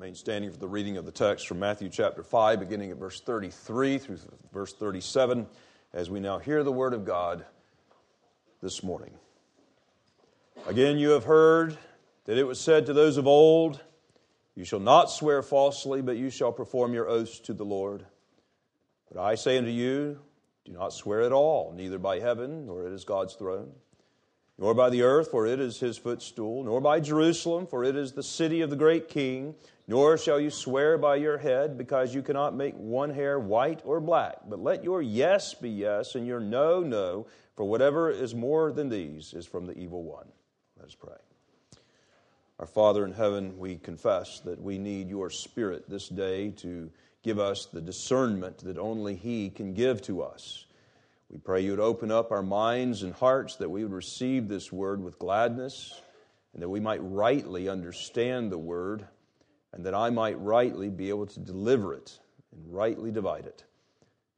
Remain standing for the reading of the text from Matthew chapter 5, beginning at verse 33 through verse 37, as we now hear the word of God this morning. Again, you have heard that it was said to those of old, You shall not swear falsely, but you shall perform your oaths to the Lord. But I say unto you, Do not swear at all, neither by heaven, nor it is God's throne nor by the earth, for it is his footstool, nor by Jerusalem, for it is the city of the great king, nor shall you swear by your head, because you cannot make one hair white or black. But let your yes be yes, and your no, no, for whatever is more than these is from the evil one. Let us pray. Our Father in heaven, we confess that we need your Spirit this day to give us the discernment that only He can give to us. We pray you would open up our minds and hearts that we would receive this word with gladness and that we might rightly understand the word and that I might rightly be able to deliver it and rightly divide it.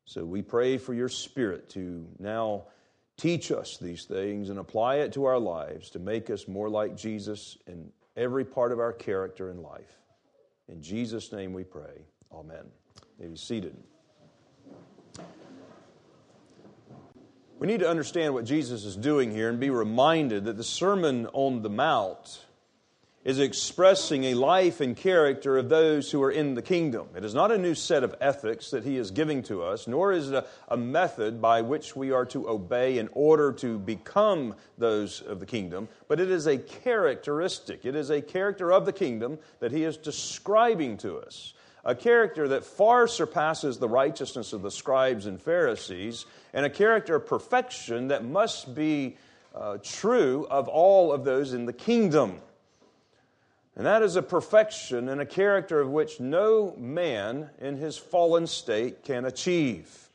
So we pray for your spirit to now teach us these things and apply it to our lives to make us more like Jesus in every part of our character and life. In Jesus' name we pray. Amen. may be seated. We need to understand what Jesus is doing here and be reminded that the Sermon on the Mount is expressing a life and character of those who are in the kingdom. It is not a new set of ethics that he is giving to us, nor is it a, a, method by which we are to obey in order to become those of the kingdom, but it is a characteristic. It is a character of the kingdom that he is describing to us a character that far surpasses the righteousness of the scribes and Pharisees, and a character of perfection that must be uh, true of all of those in the kingdom. And that is a perfection and a character of which no man in his fallen state can achieve,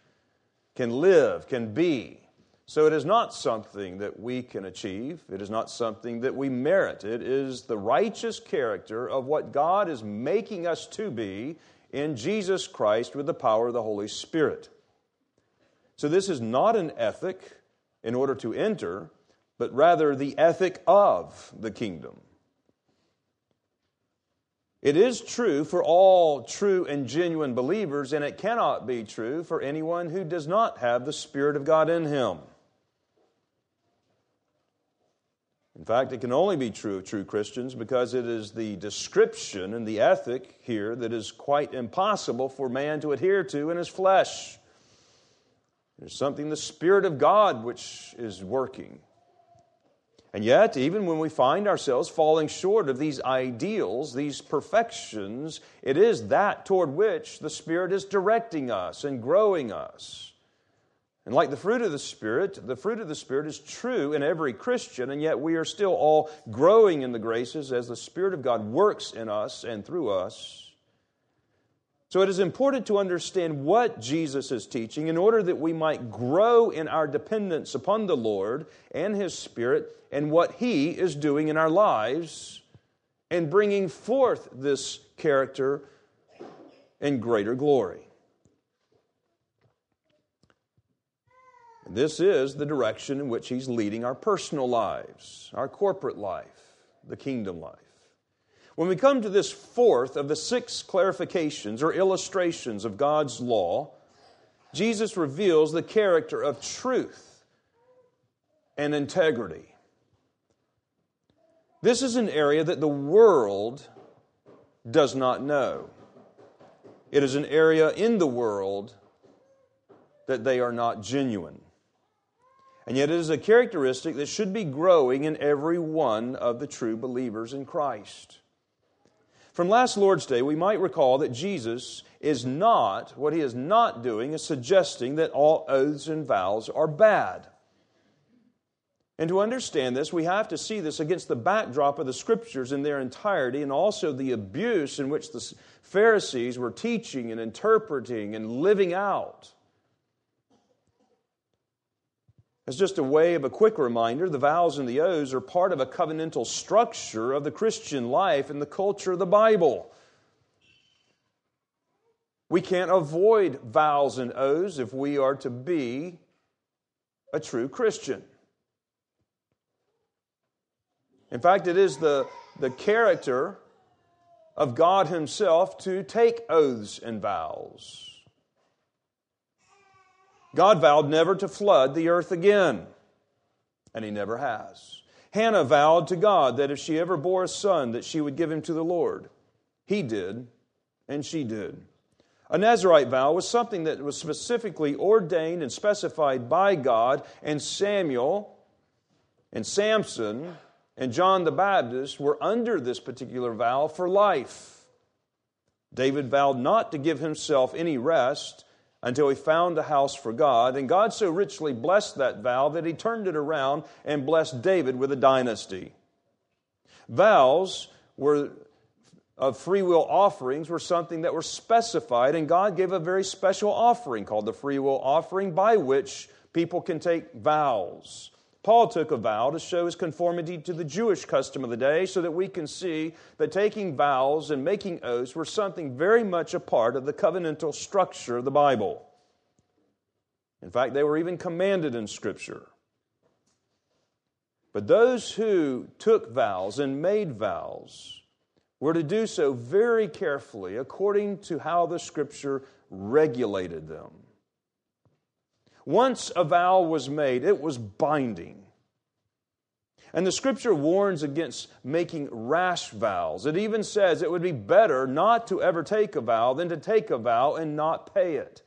can live, can be. So it is not something that we can achieve. It is not something that we merit. It is the righteous character of what God is making us to be in Jesus Christ with the power of the Holy Spirit. So this is not an ethic in order to enter, but rather the ethic of the kingdom. It is true for all true and genuine believers, and it cannot be true for anyone who does not have the Spirit of God in him. In fact, it can only be true of true Christians because it is the description and the ethic here that is quite impossible for man to adhere to in his flesh. There's something, the Spirit of God, which is working. And yet, even when we find ourselves falling short of these ideals, these perfections, it is that toward which the Spirit is directing us and growing us. And like the fruit of the Spirit, the fruit of the Spirit is true in every Christian, and yet we are still all growing in the graces as the Spirit of God works in us and through us. So it is important to understand what Jesus is teaching in order that we might grow in our dependence upon the Lord and His Spirit and what He is doing in our lives and bringing forth this character in greater glory. This is the direction in which He's leading our personal lives, our corporate life, the kingdom life. When we come to this fourth of the six clarifications or illustrations of God's law, Jesus reveals the character of truth and integrity. This is an area that the world does not know. It is an area in the world that they are not genuine. And yet, it is a characteristic that should be growing in every one of the true believers in Christ. From last Lord's Day, we might recall that Jesus is not, what he is not doing is suggesting that all oaths and vows are bad. And to understand this, we have to see this against the backdrop of the scriptures in their entirety and also the abuse in which the Pharisees were teaching and interpreting and living out. As just a way of a quick reminder, the vows and the oaths are part of a covenantal structure of the Christian life and the culture of the Bible. We can't avoid vows and oaths if we are to be a true Christian. In fact, it is the, the character of God Himself to take oaths and vows. God vowed never to flood the earth again, and He never has. Hannah vowed to God that if she ever bore a son, that she would give him to the Lord. He did, and she did. A Nazarite vow was something that was specifically ordained and specified by God, and Samuel and Samson and John the Baptist were under this particular vow for life. David vowed not to give himself any rest until he found a house for God, and God so richly blessed that vow that he turned it around and blessed David with a dynasty. Vows were of free will offerings were something that were specified, and God gave a very special offering called the free will offering by which people can take vows. Paul took a vow to show his conformity to the Jewish custom of the day so that we can see that taking vows and making oaths were something very much a part of the covenantal structure of the Bible. In fact, they were even commanded in Scripture. But those who took vows and made vows were to do so very carefully according to how the Scripture regulated them. Once a vow was made, it was binding. And the scripture warns against making rash vows. It even says it would be better not to ever take a vow than to take a vow and not pay it.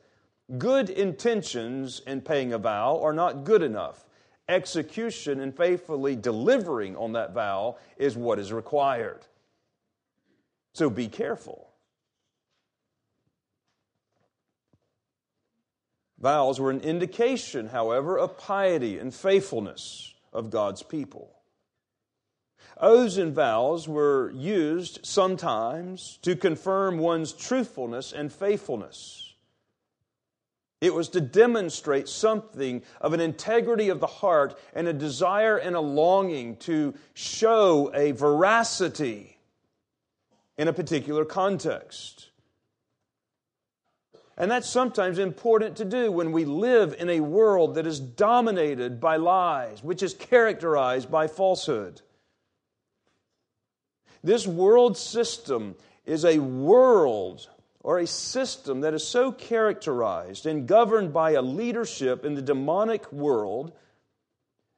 Good intentions in paying a vow are not good enough. Execution and faithfully delivering on that vow is what is required. So be careful. Vows were an indication, however, of piety and faithfulness of God's people. Oaths and vows were used sometimes to confirm one's truthfulness and faithfulness. It was to demonstrate something of an integrity of the heart and a desire and a longing to show a veracity in a particular context. And that's sometimes important to do when we live in a world that is dominated by lies, which is characterized by falsehood. This world system is a world or a system that is so characterized and governed by a leadership in the demonic world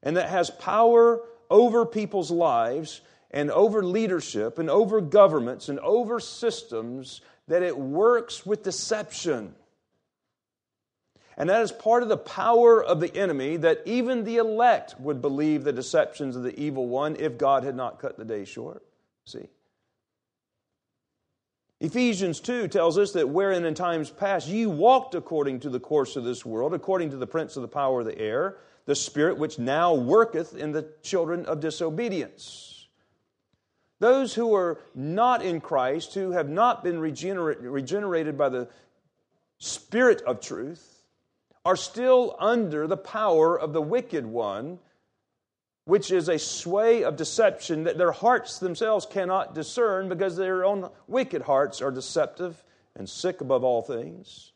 and that has power over people's lives and over leadership and over governments and over systems that it works with deception. And that is part of the power of the enemy that even the elect would believe the deceptions of the evil one if God had not cut the day short. See? Ephesians 2 tells us that wherein in times past ye walked according to the course of this world, according to the prince of the power of the air, the spirit which now worketh in the children of disobedience those who are not in Christ, who have not been regenerated by the Spirit of truth, are still under the power of the wicked one, which is a sway of deception that their hearts themselves cannot discern because their own wicked hearts are deceptive and sick above all things.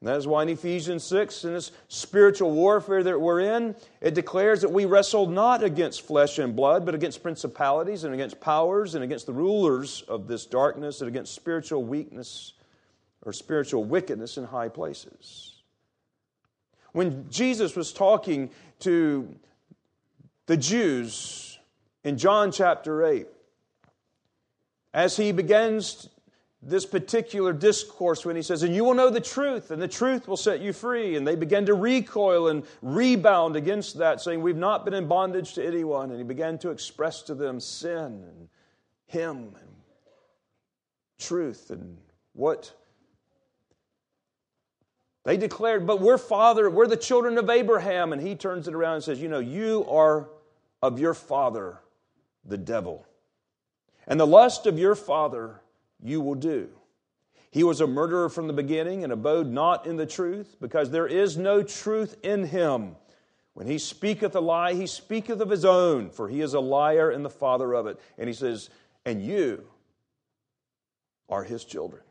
And that is why in Ephesians 6, in this spiritual warfare that we're in, it declares that we wrestle not against flesh and blood, but against principalities and against powers and against the rulers of this darkness and against spiritual weakness or spiritual wickedness in high places. When Jesus was talking to the Jews in John chapter 8, as he begins this particular discourse when he says, And you will know the truth, and the truth will set you free. And they began to recoil and rebound against that, saying, We've not been in bondage to anyone. And he began to express to them sin and him and truth and what they declared, But we're father, we're the children of Abraham. And he turns it around and says, You know, you are of your father, the devil. And the lust of your father you will do. He was a murderer from the beginning and abode not in the truth, because there is no truth in him. When he speaketh a lie, he speaketh of his own, for he is a liar and the father of it. And he says, And you are his children.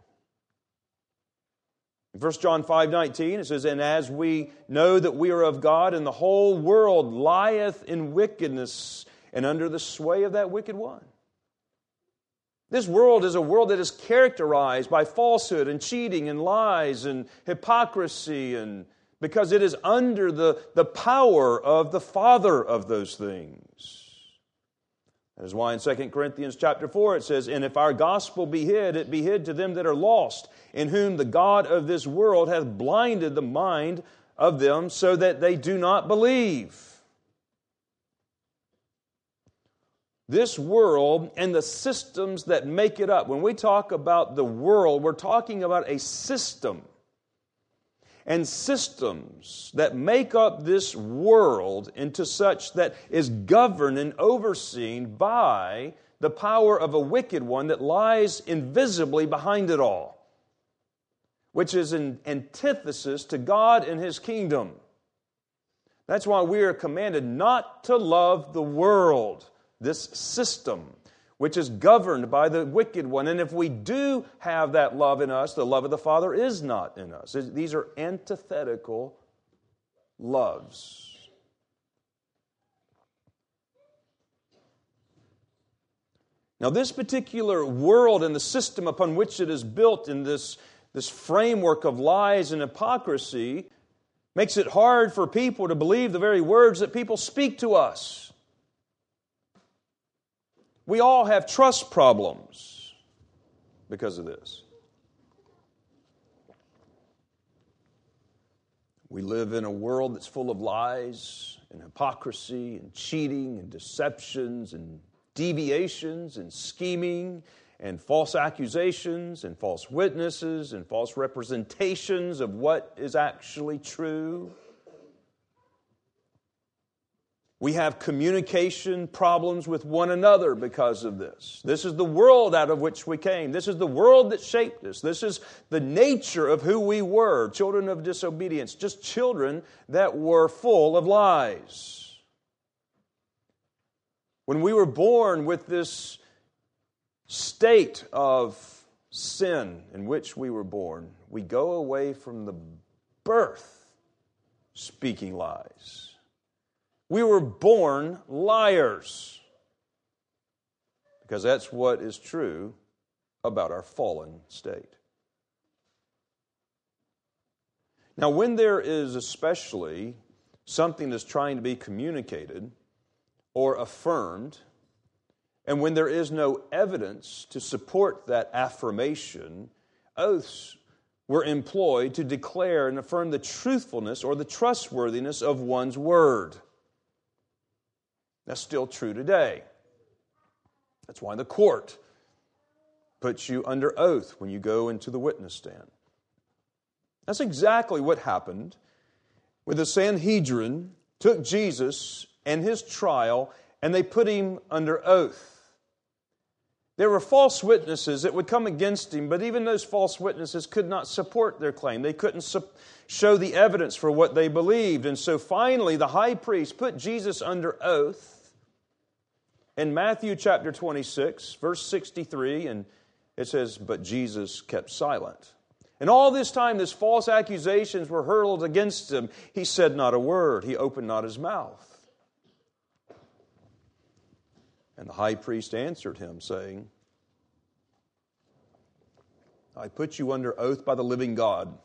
In 1 John 5 19, it says, And as we know that we are of God, and the whole world lieth in wickedness and under the sway of that wicked one. This world is a world that is characterized by falsehood and cheating and lies and hypocrisy and because it is under the, the power of the father of those things. That is why in 2 Corinthians chapter 4 it says, And if our gospel be hid, it be hid to them that are lost, in whom the God of this world hath blinded the mind of them so that they do not believe. This world and the systems that make it up. When we talk about the world, we're talking about a system and systems that make up this world into such that is governed and overseen by the power of a wicked one that lies invisibly behind it all, which is an antithesis to God and His kingdom. That's why we are commanded not to love the world, this system which is governed by the wicked one. And if we do have that love in us, the love of the Father is not in us. These are antithetical loves. Now, this particular world and the system upon which it is built in this, this framework of lies and hypocrisy makes it hard for people to believe the very words that people speak to us. We all have trust problems because of this. We live in a world that's full of lies and hypocrisy and cheating and deceptions and deviations and scheming and false accusations and false witnesses and false representations of what is actually true. We have communication problems with one another because of this. This is the world out of which we came. This is the world that shaped us. This is the nature of who we were children of disobedience, just children that were full of lies. When we were born with this state of sin in which we were born, we go away from the birth speaking lies. We were born liars. Because that's what is true about our fallen state. Now, when there is especially something that's trying to be communicated or affirmed, and when there is no evidence to support that affirmation, oaths were employed to declare and affirm the truthfulness or the trustworthiness of one's word. That's still true today. That's why the court puts you under oath when you go into the witness stand. That's exactly what happened when the Sanhedrin took Jesus and his trial and they put him under oath. There were false witnesses that would come against him, but even those false witnesses could not support their claim. They couldn't su- show the evidence for what they believed. And so finally, the high priest put Jesus under oath in Matthew chapter 26, verse 63, and it says, But Jesus kept silent. And all this time, these false accusations were hurled against him. He said not a word, he opened not his mouth. And the high priest answered him, saying, I put you under oath by the living God.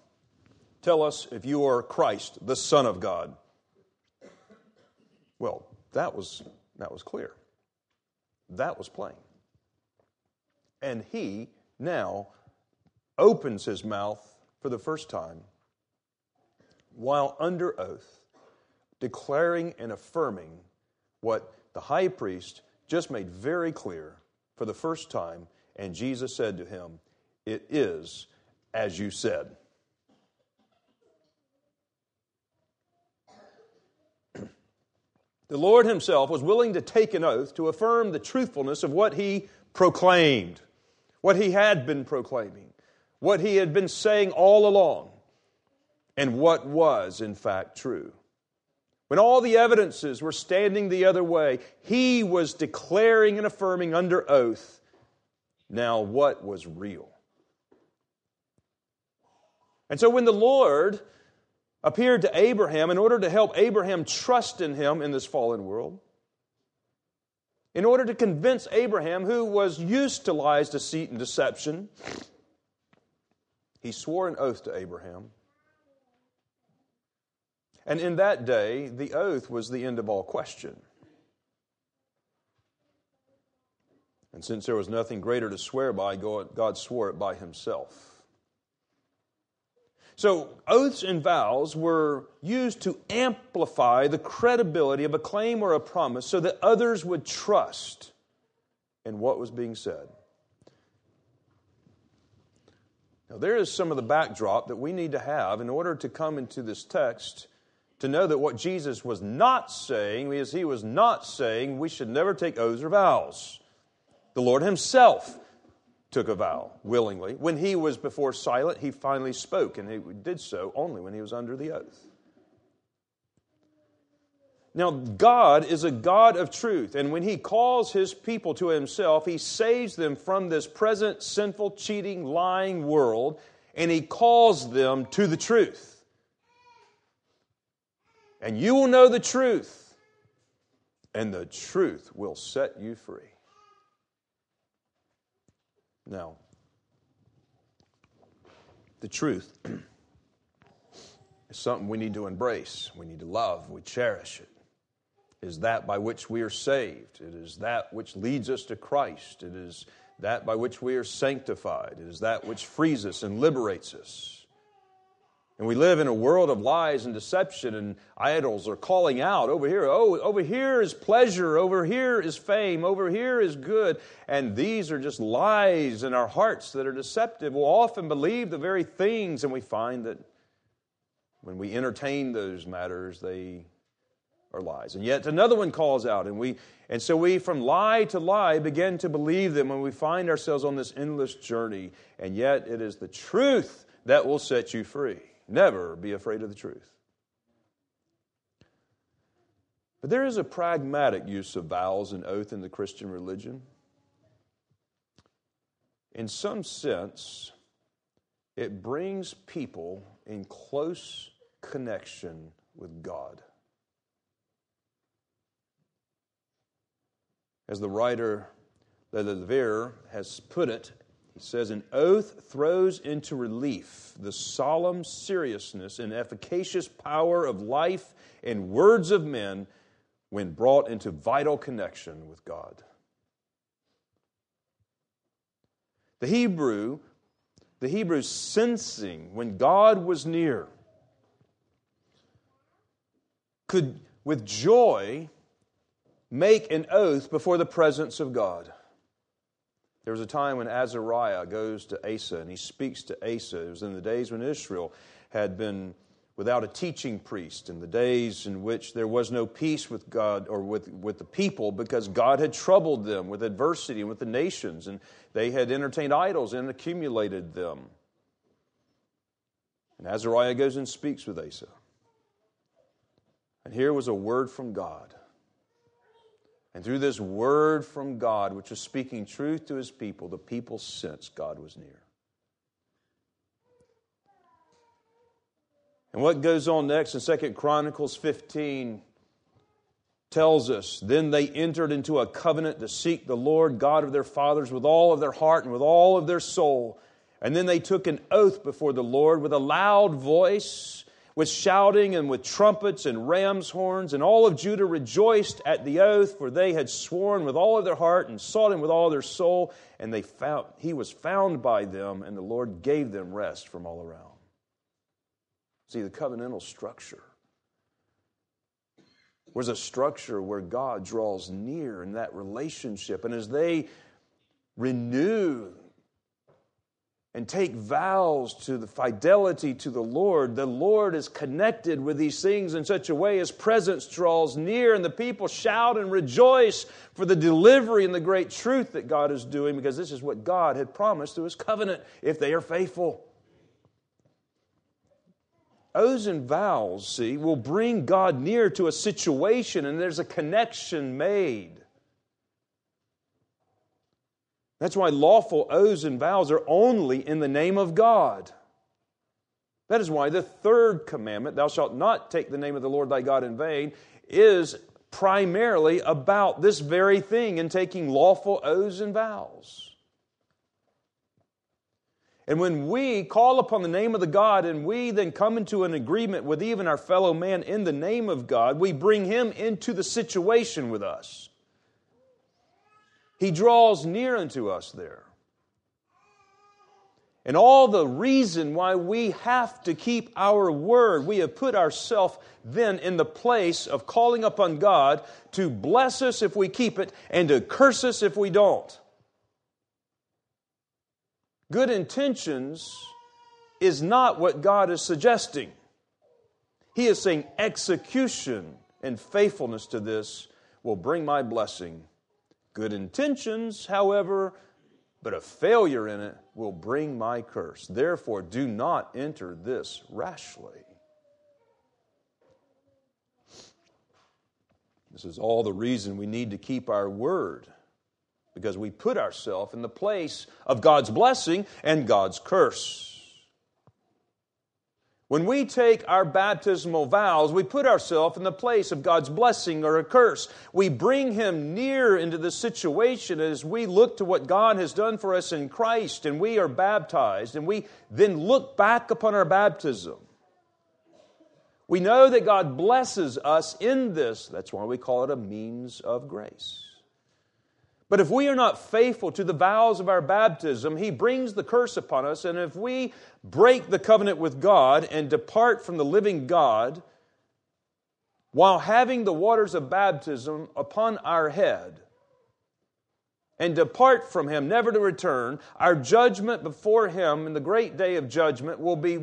Tell us if you are Christ, the Son of God. Well, that was, that was clear. That was plain. And he now opens his mouth for the first time while under oath, declaring and affirming what the high priest just made very clear for the first time. And Jesus said to him, It is as you said. The Lord Himself was willing to take an oath to affirm the truthfulness of what He proclaimed, what He had been proclaiming, what He had been saying all along, and what was, in fact, true. When all the evidences were standing the other way, He was declaring and affirming under oath now what was real. And so when the Lord appeared to Abraham in order to help Abraham trust in him in this fallen world. in order to convince Abraham, who was used to lies, deceit, and deception, he swore an oath to Abraham. And in that day, the oath was the end of all question. And since there was nothing greater to swear by, God swore it by himself. So, oaths and vows were used to amplify the credibility of a claim or a promise so that others would trust in what was being said. Now, there is some of the backdrop that we need to have in order to come into this text to know that what Jesus was not saying is he was not saying we should never take oaths or vows. The Lord Himself took a vow willingly. When he was before silent, he finally spoke, and he did so only when he was under the oath. Now, God is a God of truth, and when He calls His people to Himself, He saves them from this present sinful, cheating, lying world, and He calls them to the truth. And you will know the truth, and the truth will set you free. Now, the truth is something we need to embrace, we need to love, we cherish it. It is that by which we are saved. It is that which leads us to Christ. It is that by which we are sanctified. It is that which frees us and liberates us. And we live in a world of lies and deception, and idols are calling out over here, oh, over here is pleasure, over here is fame, over here is good. And these are just lies in our hearts that are deceptive. We'll often believe the very things, and we find that when we entertain those matters, they are lies. And yet another one calls out, and we and so we from lie to lie begin to believe them when we find ourselves on this endless journey. And yet it is the truth that will set you free. Never be afraid of the truth. But there is a pragmatic use of vows and oath in the Christian religion. In some sense, it brings people in close connection with God. As the writer Le Verrier has put it, he says, An oath throws into relief the solemn seriousness and efficacious power of life and words of men when brought into vital connection with God. The Hebrew, the Hebrews sensing when God was near, could with joy make an oath before the presence of God. There was a time when Azariah goes to Asa and he speaks to Asa. It was in the days when Israel had been without a teaching priest, in the days in which there was no peace with God or with, with the people because God had troubled them with adversity and with the nations, and they had entertained idols and accumulated them. And Azariah goes and speaks with Asa. And here was a word from God and through this word from God, which was speaking truth to his people, the people sensed God was near. And what goes on next in Second Chronicles 15 tells us then they entered into a covenant to seek the Lord God of their fathers with all of their heart and with all of their soul. And then they took an oath before the Lord with a loud voice with shouting and with trumpets and ram's horns, and all of Judah rejoiced at the oath, for they had sworn with all of their heart and sought him with all their soul, and they found he was found by them, and the Lord gave them rest from all around. See the covenantal structure was a structure where God draws near in that relationship, and as they renew and take vows to the fidelity to the Lord, the Lord is connected with these things in such a way his presence draws near, and the people shout and rejoice for the delivery and the great truth that God is doing, because this is what God had promised through his covenant if they are faithful. Oaths and vows, see, will bring God near to a situation, and there's a connection made. That's why lawful oaths and vows are only in the name of God. That is why the third commandment, thou shalt not take the name of the Lord thy God in vain, is primarily about this very thing in taking lawful oaths and vows. And when we call upon the name of the God and we then come into an agreement with even our fellow man in the name of God, we bring him into the situation with us. He draws near unto us there. And all the reason why we have to keep our word, we have put ourselves then in the place of calling upon God to bless us if we keep it and to curse us if we don't. Good intentions is not what God is suggesting. He is saying execution and faithfulness to this will bring my blessing. Good intentions, however, but a failure in it will bring my curse. Therefore, do not enter this rashly. This is all the reason we need to keep our word because we put ourselves in the place of God's blessing and God's curse. When we take our baptismal vows, we put ourselves in the place of God's blessing or a curse. We bring Him near into the situation as we look to what God has done for us in Christ and we are baptized and we then look back upon our baptism. We know that God blesses us in this. That's why we call it a means of grace. But if we are not faithful to the vows of our baptism, He brings the curse upon us. And if we break the covenant with God and depart from the living God, while having the waters of baptism upon our head, and depart from him, never to return, our judgment before him in the great day of judgment will be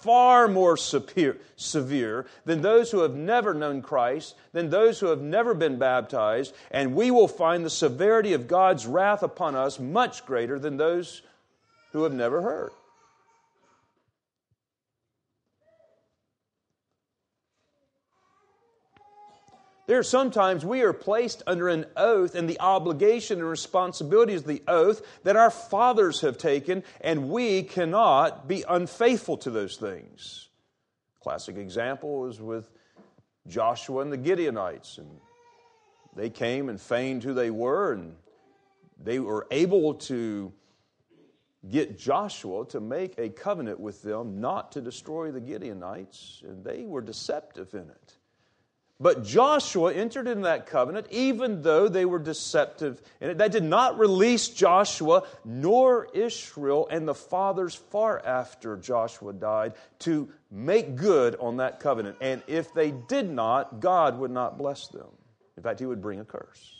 far more severe than those who have never known Christ, than those who have never been baptized, and we will find the severity of God's wrath upon us much greater than those who have never heard. There are sometimes we are placed under an oath and the obligation and responsibilities of the oath that our fathers have taken, and we cannot be unfaithful to those things. Classic example is with Joshua and the Gibeonites. And they came and feigned who they were, and they were able to get Joshua to make a covenant with them not to destroy the Gibeonites, and they were deceptive in it. But Joshua entered into that covenant even though they were deceptive. And that did not release Joshua nor Israel and the fathers far after Joshua died to make good on that covenant. And if they did not, God would not bless them. In fact, he would bring a curse.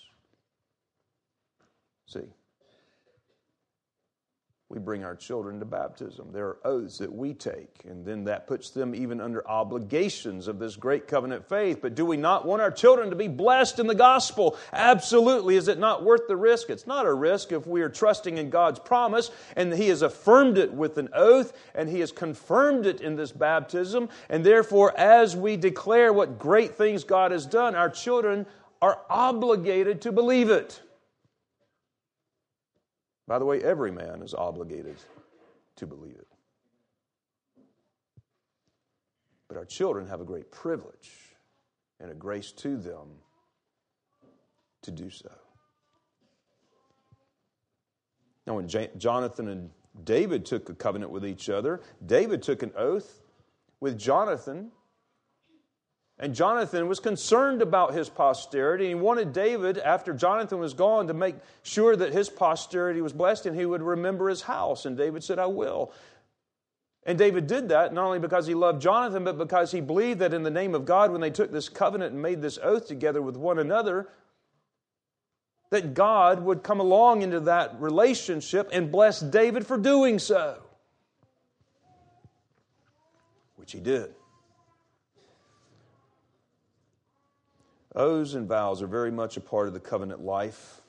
See? We bring our children to baptism. There are oaths that we take, and then that puts them even under obligations of this great covenant faith. But do we not want our children to be blessed in the gospel? Absolutely. Is it not worth the risk? It's not a risk if we are trusting in God's promise, and He has affirmed it with an oath, and He has confirmed it in this baptism. And therefore, as we declare what great things God has done, our children are obligated to believe it. By the way, every man is obligated to believe it. But our children have a great privilege and a grace to them to do so. Now, when Jonathan and David took a covenant with each other, David took an oath with Jonathan and Jonathan was concerned about his posterity. He wanted David, after Jonathan was gone, to make sure that his posterity was blessed and he would remember his house. And David said, I will. And David did that not only because he loved Jonathan, but because he believed that in the name of God, when they took this covenant and made this oath together with one another, that God would come along into that relationship and bless David for doing so. Which he did. Oaths and vows are very much a part of the covenant life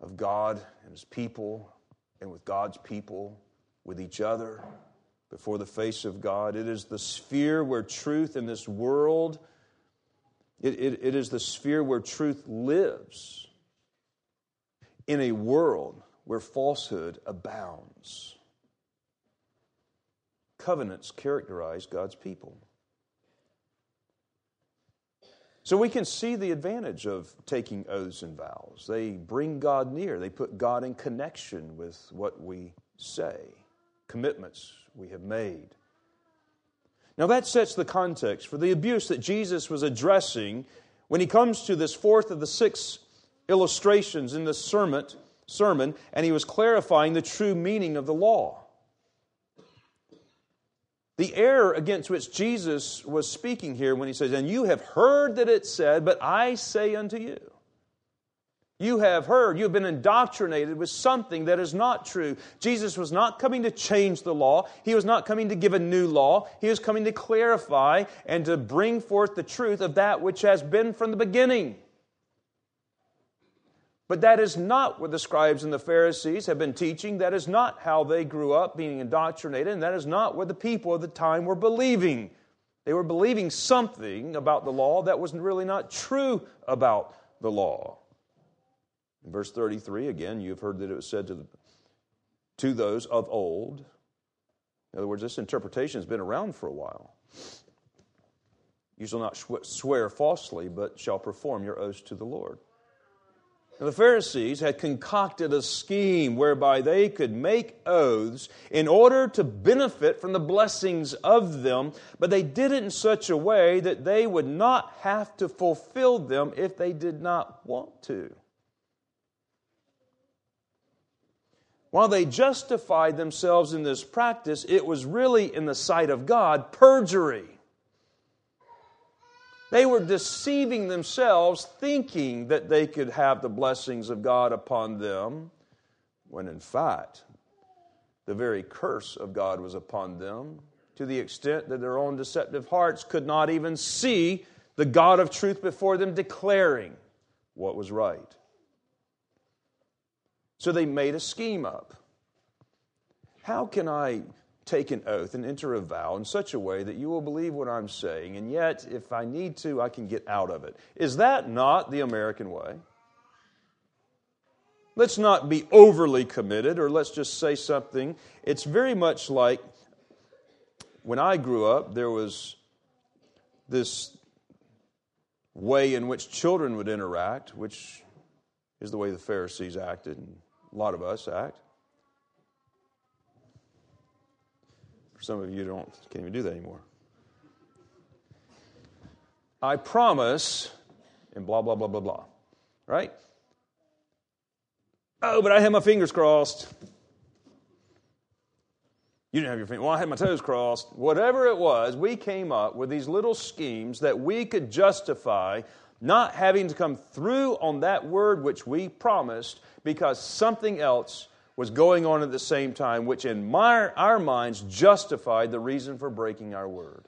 of God and His people, and with God's people, with each other, before the face of God. It is the sphere where truth in this world, it, it, it is the sphere where truth lives in a world where falsehood abounds. Covenants characterize God's people. So we can see the advantage of taking oaths and vows. They bring God near, they put God in connection with what we say, commitments we have made. Now that sets the context for the abuse that Jesus was addressing when he comes to this fourth of the six illustrations in this sermon, sermon and he was clarifying the true meaning of the law. The error against which Jesus was speaking here when he says, And you have heard that it said, but I say unto you. You have heard, you have been indoctrinated with something that is not true. Jesus was not coming to change the law. He was not coming to give a new law. He was coming to clarify and to bring forth the truth of that which has been from the beginning. But that is not what the scribes and the Pharisees have been teaching. That is not how they grew up being indoctrinated, and that is not what the people of the time were believing. They were believing something about the law that was really not true about the law. In verse 33, again, you've heard that it was said to, the, to those of old. In other words, this interpretation has been around for a while. You shall not swear falsely, but shall perform your oaths to the Lord. The Pharisees had concocted a scheme whereby they could make oaths in order to benefit from the blessings of them, but they did it in such a way that they would not have to fulfill them if they did not want to. While they justified themselves in this practice, it was really, in the sight of God, perjury. They were deceiving themselves, thinking that they could have the blessings of God upon them, when in fact, the very curse of God was upon them, to the extent that their own deceptive hearts could not even see the God of truth before them declaring what was right. So they made a scheme up. How can I take an oath and enter a vow in such a way that you will believe what I'm saying, and yet, if I need to, I can get out of it. Is that not the American way? Let's not be overly committed, or let's just say something. It's very much like when I grew up, there was this way in which children would interact, which is the way the Pharisees acted, and a lot of us act. For some of you, don't can't even do that anymore. I promise, and blah blah blah blah blah. Right? Oh, but I had my fingers crossed. You didn't have your fingers. Well, I had my toes crossed. Whatever it was, we came up with these little schemes that we could justify not having to come through on that word which we promised because something else was going on at the same time, which in my, our minds justified the reason for breaking our word.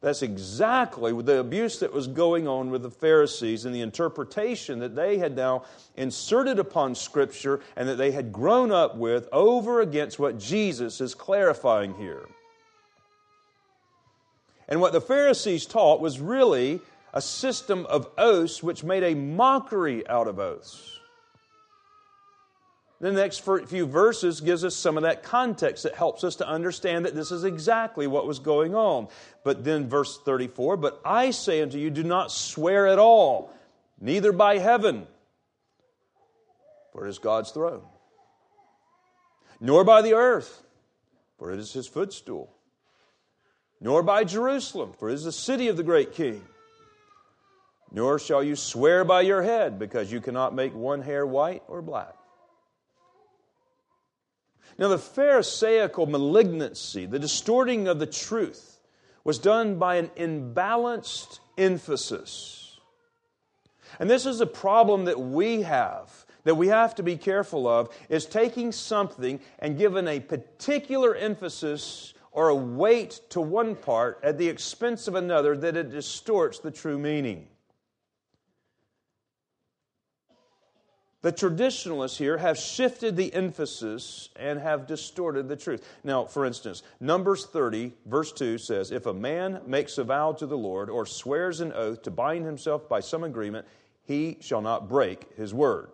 That's exactly the abuse that was going on with the Pharisees and the interpretation that they had now inserted upon Scripture and that they had grown up with over against what Jesus is clarifying here. And what the Pharisees taught was really a system of oaths which made a mockery out of oaths. The next few verses gives us some of that context that helps us to understand that this is exactly what was going on. But then verse 34, but I say unto you, do not swear at all, neither by heaven, for it is God's throne, nor by the earth, for it is his footstool, nor by Jerusalem, for it is the city of the great king. Nor shall you swear by your head, because you cannot make one hair white or black. Now, the Pharisaical malignancy, the distorting of the truth, was done by an imbalanced emphasis. And this is a problem that we have, that we have to be careful of, is taking something and giving a particular emphasis or a weight to one part at the expense of another that it distorts the true meaning. The traditionalists here have shifted the emphasis and have distorted the truth. Now, for instance, Numbers 30, verse 2 says, If a man makes a vow to the Lord or swears an oath to bind himself by some agreement, he shall not break his word.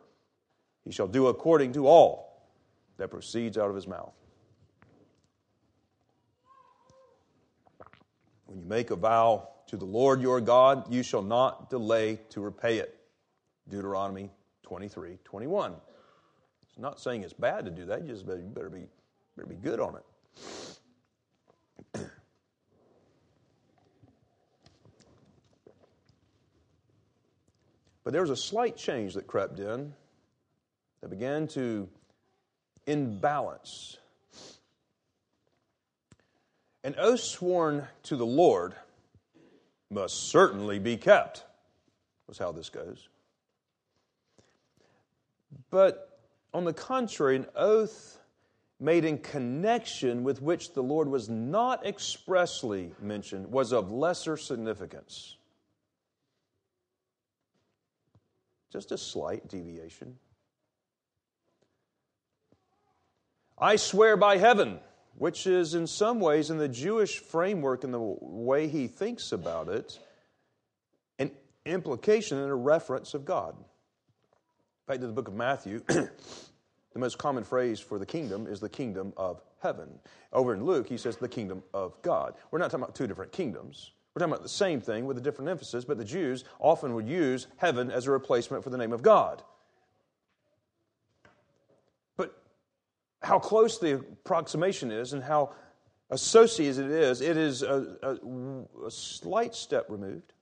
He shall do according to all that proceeds out of his mouth. When you make a vow to the Lord your God, you shall not delay to repay it. Deuteronomy 23 21. It's not saying it's bad to do that, you just better, you better, be, better be good on it. But there was a slight change that crept in that began to imbalance. An oath sworn to the Lord must certainly be kept, was how this goes. But on the contrary, an oath made in connection with which the Lord was not expressly mentioned was of lesser significance. Just a slight deviation. I swear by heaven, which is in some ways, in the Jewish framework and the way he thinks about it, an implication and a reference of God. Fact, in the book of Matthew, the most common phrase for the kingdom is the kingdom of heaven. Over in Luke, he says the kingdom of God. We're not talking about two different kingdoms. We're talking about the same thing with a different emphasis, but the Jews often would use heaven as a replacement for the name of God. But how close the approximation is and how associated it is, it is a, a, a slight step removed.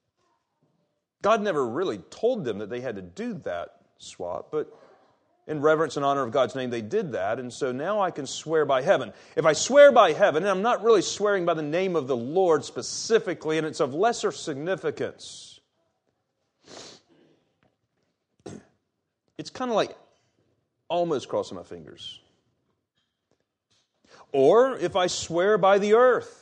God never really told them that they had to do that swap, but in reverence and honor of God's name, they did that. And so now I can swear by heaven. If I swear by heaven, and I'm not really swearing by the name of the Lord specifically, and it's of lesser significance, it's kind of like almost crossing my fingers. Or if I swear by the earth,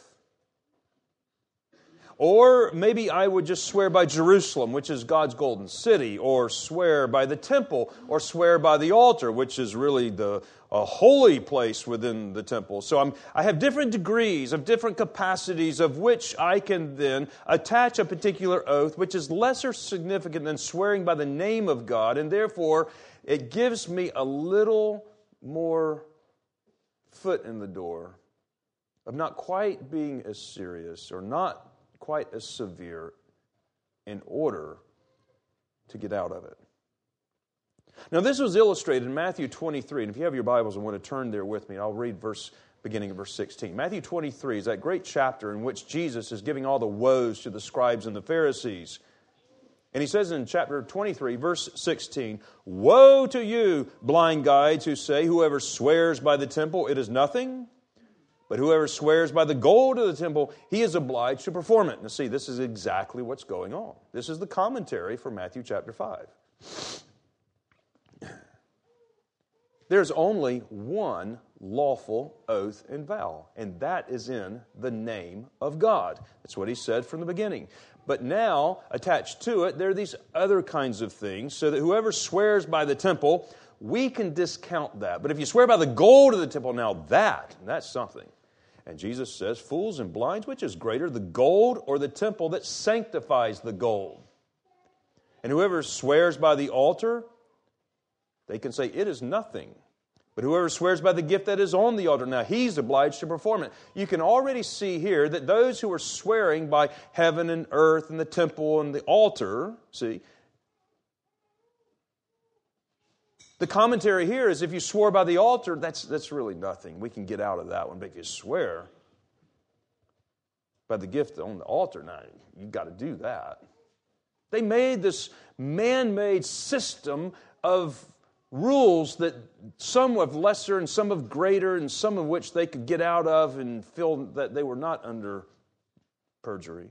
or maybe I would just swear by Jerusalem, which is God's golden city, or swear by the temple, or swear by the altar, which is really the a holy place within the temple. So I'm, I have different degrees of different capacities of which I can then attach a particular oath, which is lesser significant than swearing by the name of God, and therefore it gives me a little more foot in the door of not quite being as serious or not quite as severe in order to get out of it. Now, this was illustrated in Matthew 23, and if you have your Bibles and want to turn there with me, I'll read verse beginning of verse 16. Matthew 23 is that great chapter in which Jesus is giving all the woes to the scribes and the Pharisees. And he says in chapter 23, verse 16, Woe to you, blind guides, who say, Whoever swears by the temple, it is nothing but whoever swears by the gold of the temple, he is obliged to perform it. Now, see, this is exactly what's going on. This is the commentary for Matthew chapter 5. There's only one lawful oath and vow, and that is in the name of God. That's what he said from the beginning. But now, attached to it, there are these other kinds of things, so that whoever swears by the temple, we can discount that. But if you swear by the gold of the temple, now that, that's something. And Jesus says, Fools and blinds, which is greater, the gold or the temple that sanctifies the gold? And whoever swears by the altar, they can say, It is nothing. But whoever swears by the gift that is on the altar, now he's obliged to perform it. You can already see here that those who are swearing by heaven and earth and the temple and the altar, see, The commentary here is if you swore by the altar, that's, that's really nothing. We can get out of that one. But if you swear by the gift on the altar, now you've got to do that. They made this man made system of rules that some of lesser and some of greater, and some of which they could get out of and feel that they were not under perjury.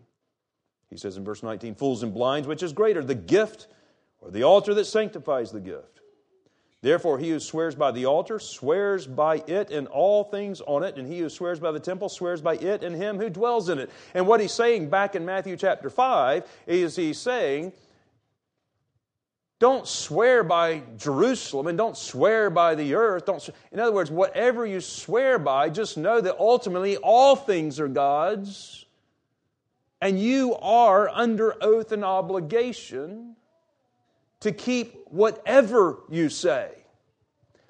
He says in verse 19, Fools and blinds, which is greater, the gift or the altar that sanctifies the gift? Therefore, he who swears by the altar swears by it and all things on it, and he who swears by the temple swears by it and him who dwells in it. And what he's saying back in Matthew chapter 5 is he's saying, don't swear by Jerusalem and don't swear by the earth. Don't, in other words, whatever you swear by, just know that ultimately all things are God's, and you are under oath and obligation to keep whatever you say,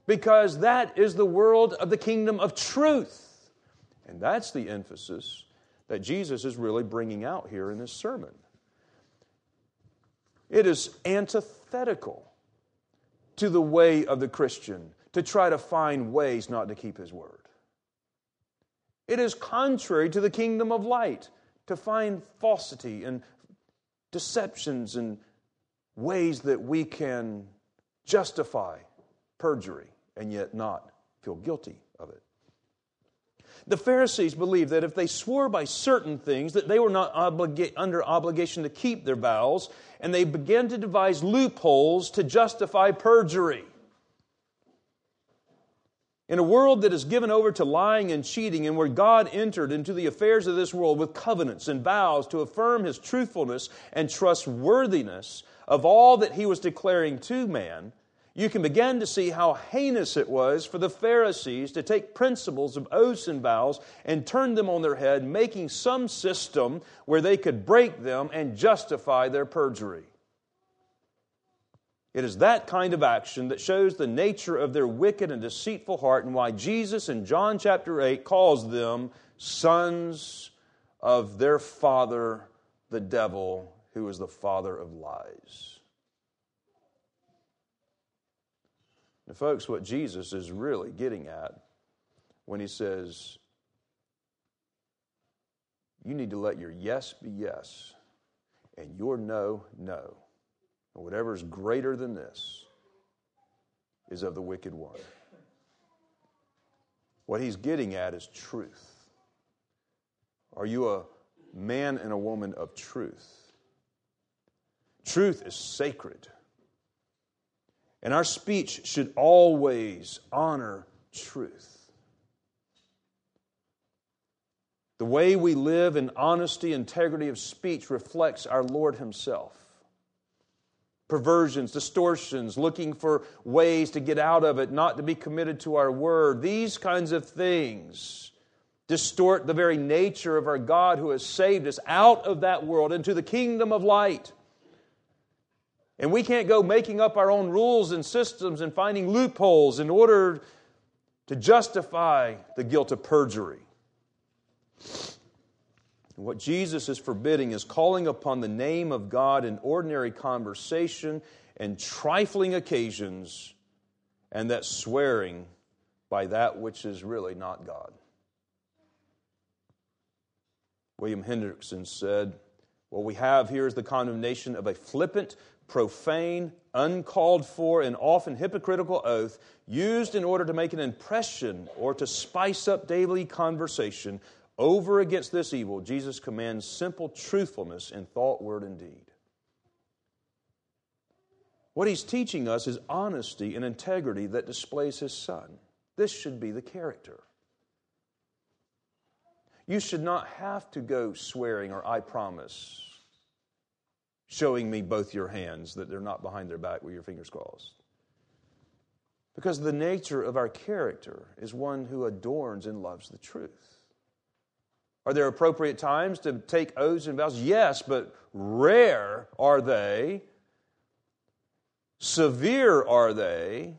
because that is the world of the kingdom of truth. And that's the emphasis that Jesus is really bringing out here in this sermon. It is antithetical to the way of the Christian to try to find ways not to keep his word. It is contrary to the kingdom of light to find falsity and deceptions and ways that we can justify perjury and yet not feel guilty of it. The Pharisees believed that if they swore by certain things, that they were not obliga- under obligation to keep their vows, and they began to devise loopholes to justify perjury. In a world that is given over to lying and cheating, and where God entered into the affairs of this world with covenants and vows to affirm his truthfulness and trustworthiness of all that he was declaring to man, you can begin to see how heinous it was for the Pharisees to take principles of oaths and vows and turn them on their head, making some system where they could break them and justify their perjury. It is that kind of action that shows the nature of their wicked and deceitful heart and why Jesus in John chapter 8 calls them sons of their father, the devil, who is the father of lies. Now, folks, what Jesus is really getting at when he says, you need to let your yes be yes and your no, no. And whatever is greater than this is of the wicked one. What he's getting at is truth. Are you a man and a woman of truth? Truth is sacred. And our speech should always honor truth. The way we live in honesty, integrity of speech reflects our Lord Himself. Perversions, distortions, looking for ways to get out of it, not to be committed to our word, these kinds of things distort the very nature of our God who has saved us out of that world into the kingdom of light. And we can't go making up our own rules and systems and finding loopholes in order to justify the guilt of perjury. What Jesus is forbidding is calling upon the name of God in ordinary conversation and trifling occasions, and that swearing by that which is really not God. William Hendriksen said, What we have here is the condemnation of a flippant profane, uncalled for, and often hypocritical oath used in order to make an impression or to spice up daily conversation over against this evil, Jesus commands simple truthfulness in thought, word, and deed. What he's teaching us is honesty and integrity that displays his son. This should be the character. You should not have to go swearing or I promise showing me both your hands, that they're not behind their back with your fingers crossed. Because the nature of our character is one who adorns and loves the truth. Are there appropriate times to take oaths and vows? Yes, but rare are they, severe are they,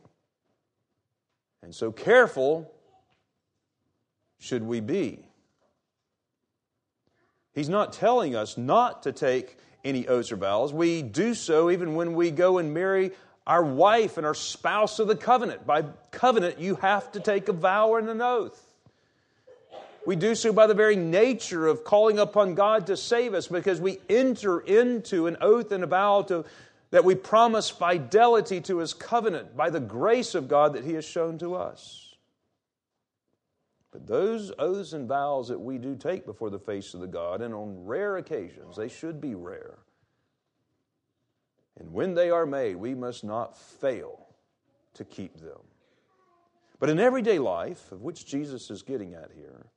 and so careful should we be. He's not telling us not to take any oaths or vows. We do so even when we go and marry our wife and our spouse of the covenant. By covenant, you have to take a vow and an oath. We do so by the very nature of calling upon God to save us because we enter into an oath and a vow to, that we promise fidelity to His covenant by the grace of God that He has shown to us. But those oaths and vows that we do take before the face of the God, and on rare occasions, they should be rare. And when they are made, we must not fail to keep them. But in everyday life, of which Jesus is getting at here,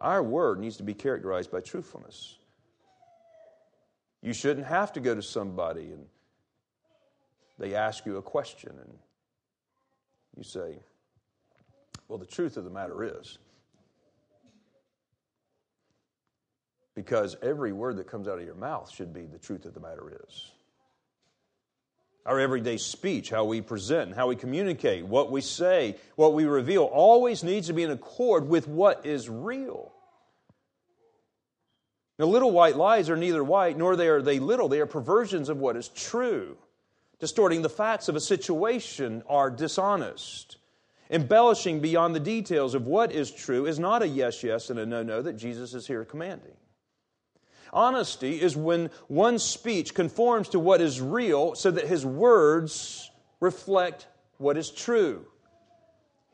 our word needs to be characterized by truthfulness. You shouldn't have to go to somebody and they ask you a question and you say, well, the truth of the matter is, because every word that comes out of your mouth should be the truth of the matter is. Our everyday speech, how we present, how we communicate, what we say, what we reveal, always needs to be in accord with what is real. Now, little white lies are neither white nor they are they little. They are perversions of what is true. Distorting the facts of a situation are dishonest. Embellishing beyond the details of what is true is not a yes, yes, and a no, no that Jesus is here commanding. Honesty is when one's speech conforms to what is real so that his words reflect what is true.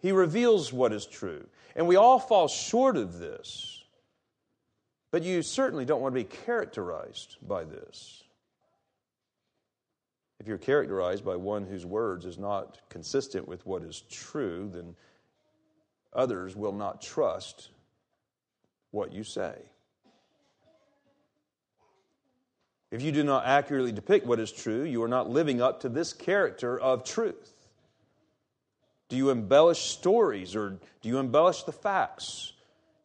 He reveals what is true. And we all fall short of this. But you certainly don't want to be characterized by this. If you're characterized by one whose words is not consistent with what is true, then others will not trust what you say. If you do not accurately depict what is true, you are not living up to this character of truth. Do you embellish stories or do you embellish the facts?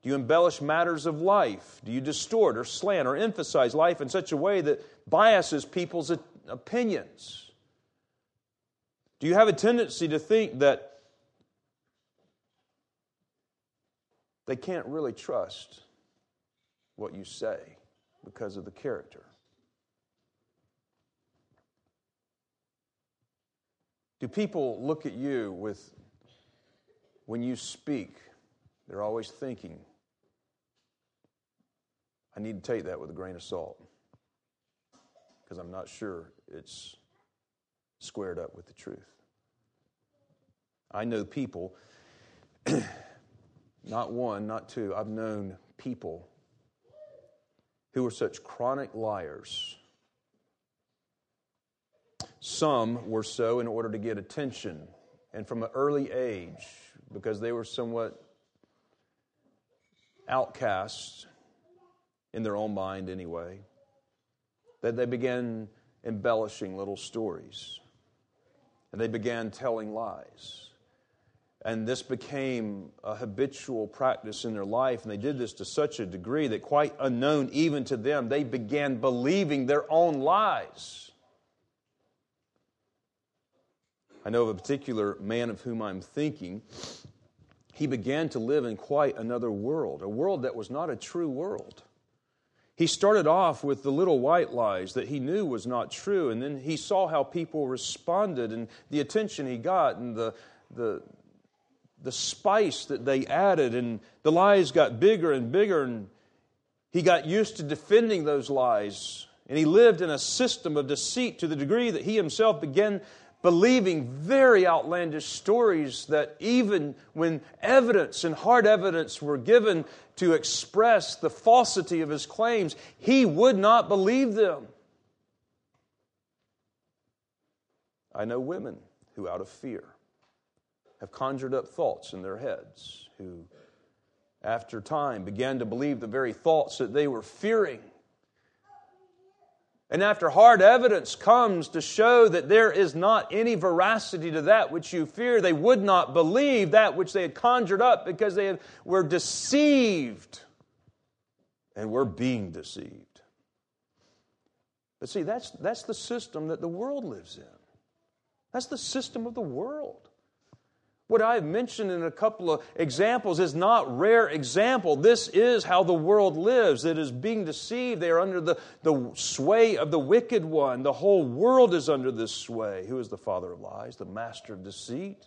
Do you embellish matters of life? Do you distort or slant or emphasize life in such a way that biases people's opinions? Do you have a tendency to think that they can't really trust what you say because of the character? Do people look at you with, when you speak, they're always thinking, I need to take that with a grain of salt because I'm not sure it's squared up with the truth. I know people, not one, not two, I've known people who are such chronic liars some were so in order to get attention, and from an early age, because they were somewhat outcasts in their own mind anyway, that they began embellishing little stories. And they began telling lies. And this became a habitual practice in their life, and they did this to such a degree that, quite unknown even to them, they began believing their own lies. I know of a particular man of whom I'm thinking. He began to live in quite another world, a world that was not a true world. He started off with the little white lies that he knew was not true, and then he saw how people responded and the attention he got and the, the, the spice that they added, and the lies got bigger and bigger, and he got used to defending those lies. And he lived in a system of deceit to the degree that he himself began believing very outlandish stories that even when evidence and hard evidence were given to express the falsity of his claims, he would not believe them. I know women who, out of fear, have conjured up thoughts in their heads, who, after time, began to believe the very thoughts that they were fearing and after hard evidence comes to show that there is not any veracity to that which you fear, they would not believe that which they had conjured up because they were deceived and were being deceived. But see, that's, that's the system that the world lives in. That's the system of the world. What I've mentioned in a couple of examples is not rare example. This is how the world lives. It is being deceived. They are under the, the sway of the wicked one. The whole world is under this sway. Who is the father of lies? The master of deceit.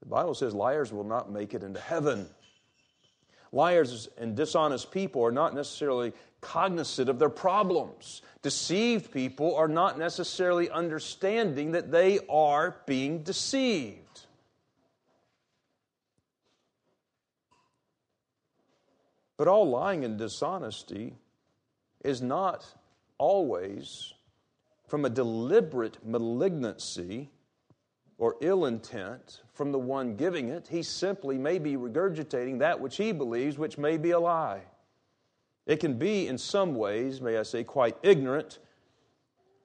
The Bible says liars will not make it into heaven. Liars and dishonest people are not necessarily cognizant of their problems. Deceived people are not necessarily understanding that they are being deceived. But all lying and dishonesty is not always from a deliberate malignancy or ill intent from the one giving it. He simply may be regurgitating that which he believes, which may be a lie. It can be, in some ways, may I say, quite ignorant,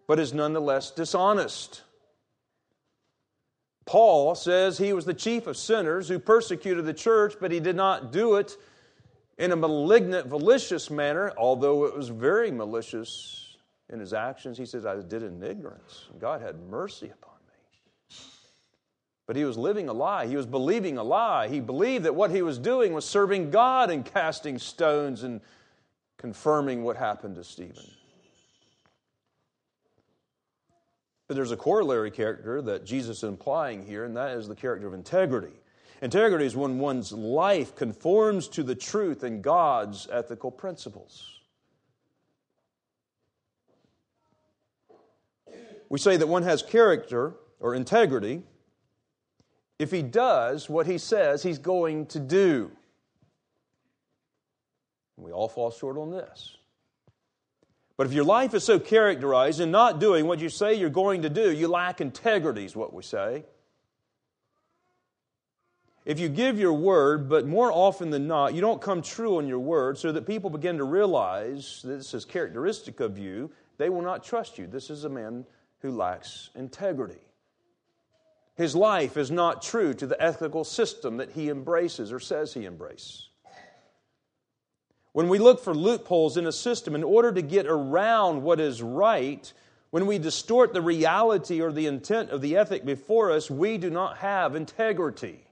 but is nonetheless dishonest. Paul says he was the chief of sinners who persecuted the church, but he did not do it in a malignant, malicious manner, although it was very malicious in his actions. He says, I did it in ignorance. God had mercy upon me. But he was living a lie. He was believing a lie. He believed that what he was doing was serving God and casting stones and confirming what happened to Stephen. But there's a corollary character that Jesus is implying here, and that is the character of integrity. Integrity is when one's life conforms to the truth and God's ethical principles. We say that one has character or integrity if he does what he says he's going to do. We all fall short on this. But if your life is so characterized in not doing what you say you're going to do, you lack integrity, is what we say. If you give your word, but more often than not, you don't come true on your word, so that people begin to realize this is characteristic of you, they will not trust you. This is a man who lacks integrity. His life is not true to the ethical system that he embraces or says he embraces. When we look for loopholes in a system in order to get around what is right, when we distort the reality or the intent of the ethic before us, we do not have integrity.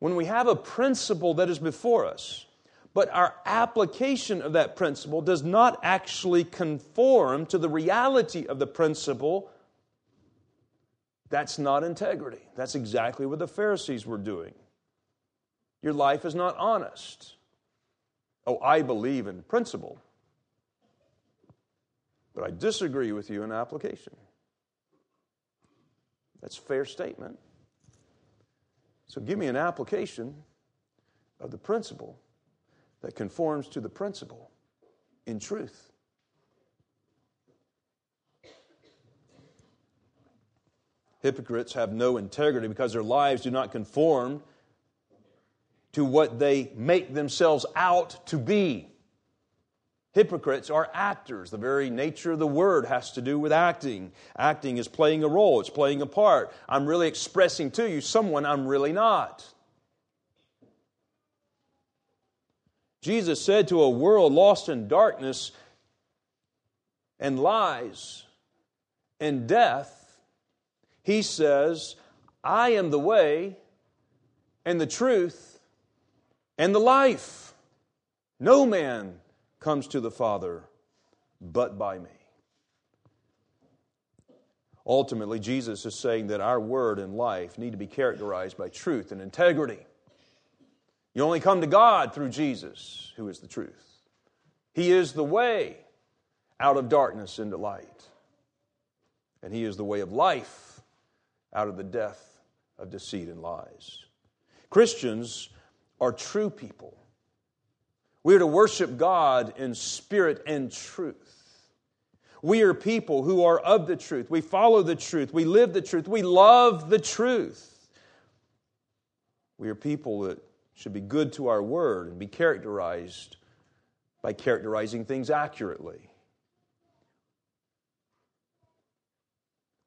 When we have a principle that is before us, but our application of that principle does not actually conform to the reality of the principle, that's not integrity. That's exactly what the Pharisees were doing. Your life is not honest. Oh, I believe in principle, but I disagree with you in application. That's a fair statement. So give me an application of the principle that conforms to the principle in truth. Hypocrites have no integrity because their lives do not conform to what they make themselves out to be. Hypocrites are actors. The very nature of the word has to do with acting. Acting is playing a role, it's playing a part. I'm really expressing to you someone I'm really not. Jesus said to a world lost in darkness and lies and death, He says, I am the way and the truth and the life. No man comes to the Father but by me. Ultimately, Jesus is saying that our word and life need to be characterized by truth and integrity. You only come to God through Jesus, who is the truth. He is the way out of darkness into light. And He is the way of life out of the death of deceit and lies. Christians are true people. We are to worship God in spirit and truth. We are people who are of the truth. We follow the truth. We live the truth. We love the truth. We are people that should be good to our word and be characterized by characterizing things accurately.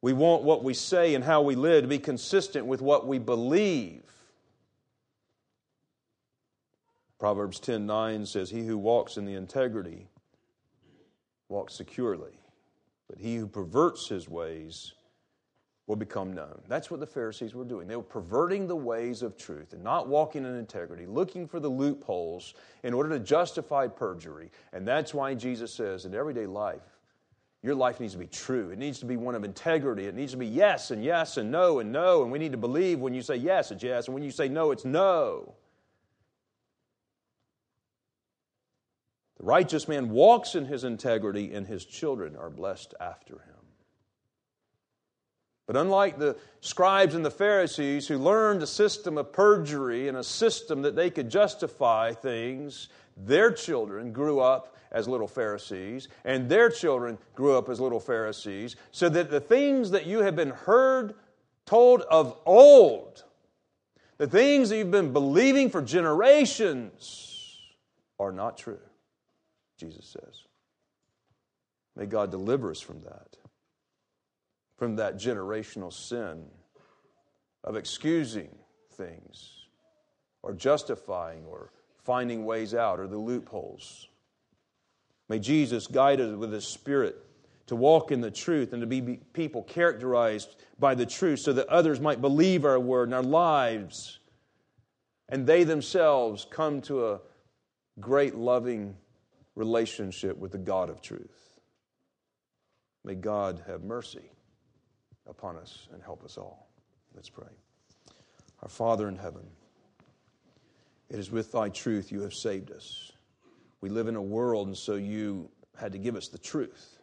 We want what we say and how we live to be consistent with what we believe. Proverbs 10:9 says he who walks in the integrity walks securely but he who perverts his ways will become known. That's what the Pharisees were doing. They were perverting the ways of truth and not walking in integrity, looking for the loopholes in order to justify perjury. And that's why Jesus says in everyday life, your life needs to be true. It needs to be one of integrity. It needs to be yes and yes and no and no. And we need to believe when you say yes, it's yes. And when you say no, it's no. The righteous man walks in his integrity, and his children are blessed after him. But unlike the scribes and the Pharisees who learned a system of perjury and a system that they could justify things, their children grew up as little Pharisees, and their children grew up as little Pharisees, so that the things that you have been heard told of old, the things that you've been believing for generations, are not true, Jesus says. May God deliver us from that from that generational sin of excusing things or justifying or finding ways out or the loopholes. May Jesus guide us with His Spirit to walk in the truth and to be people characterized by the truth so that others might believe our word and our lives and they themselves come to a great loving relationship with the God of truth. May God have mercy upon us and help us all. Let's pray. Our Father in heaven, it is with thy truth you have saved us. We live in a world, and so you had to give us the truth.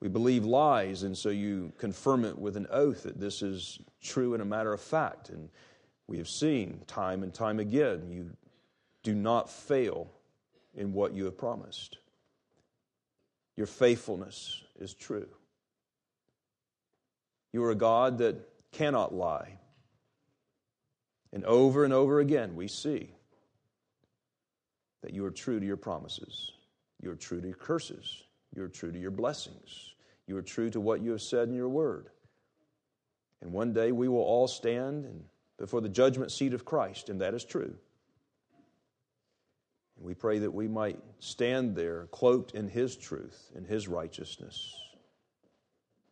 We believe lies, and so you confirm it with an oath that this is true and a matter of fact. And we have seen time and time again you do not fail in what you have promised. Your faithfulness is true. You are a God that cannot lie. And over and over again, we see that you are true to your promises. You are true to your curses. You are true to your blessings. You are true to what you have said in your word. And one day we will all stand before the judgment seat of Christ, and that is true. We pray that we might stand there cloaked in His truth, in His righteousness,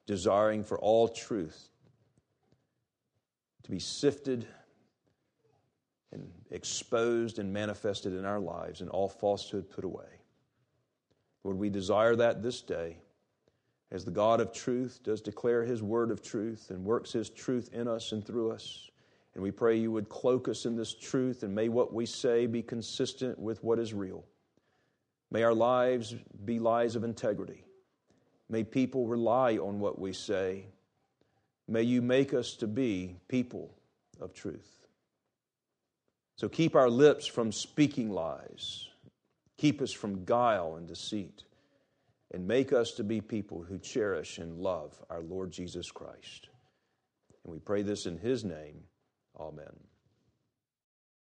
desiring for all truth to be sifted and exposed and manifested in our lives, and all falsehood put away. Lord, we desire that this day as the God of truth does declare his word of truth and works his truth in us and through us. And we pray you would cloak us in this truth and may what we say be consistent with what is real. May our lives be lives of integrity. May people rely on what we say. May you make us to be people of truth. So keep our lips from speaking lies. Keep us from guile and deceit. And make us to be people who cherish and love our Lord Jesus Christ. And we pray this in His name. Amen.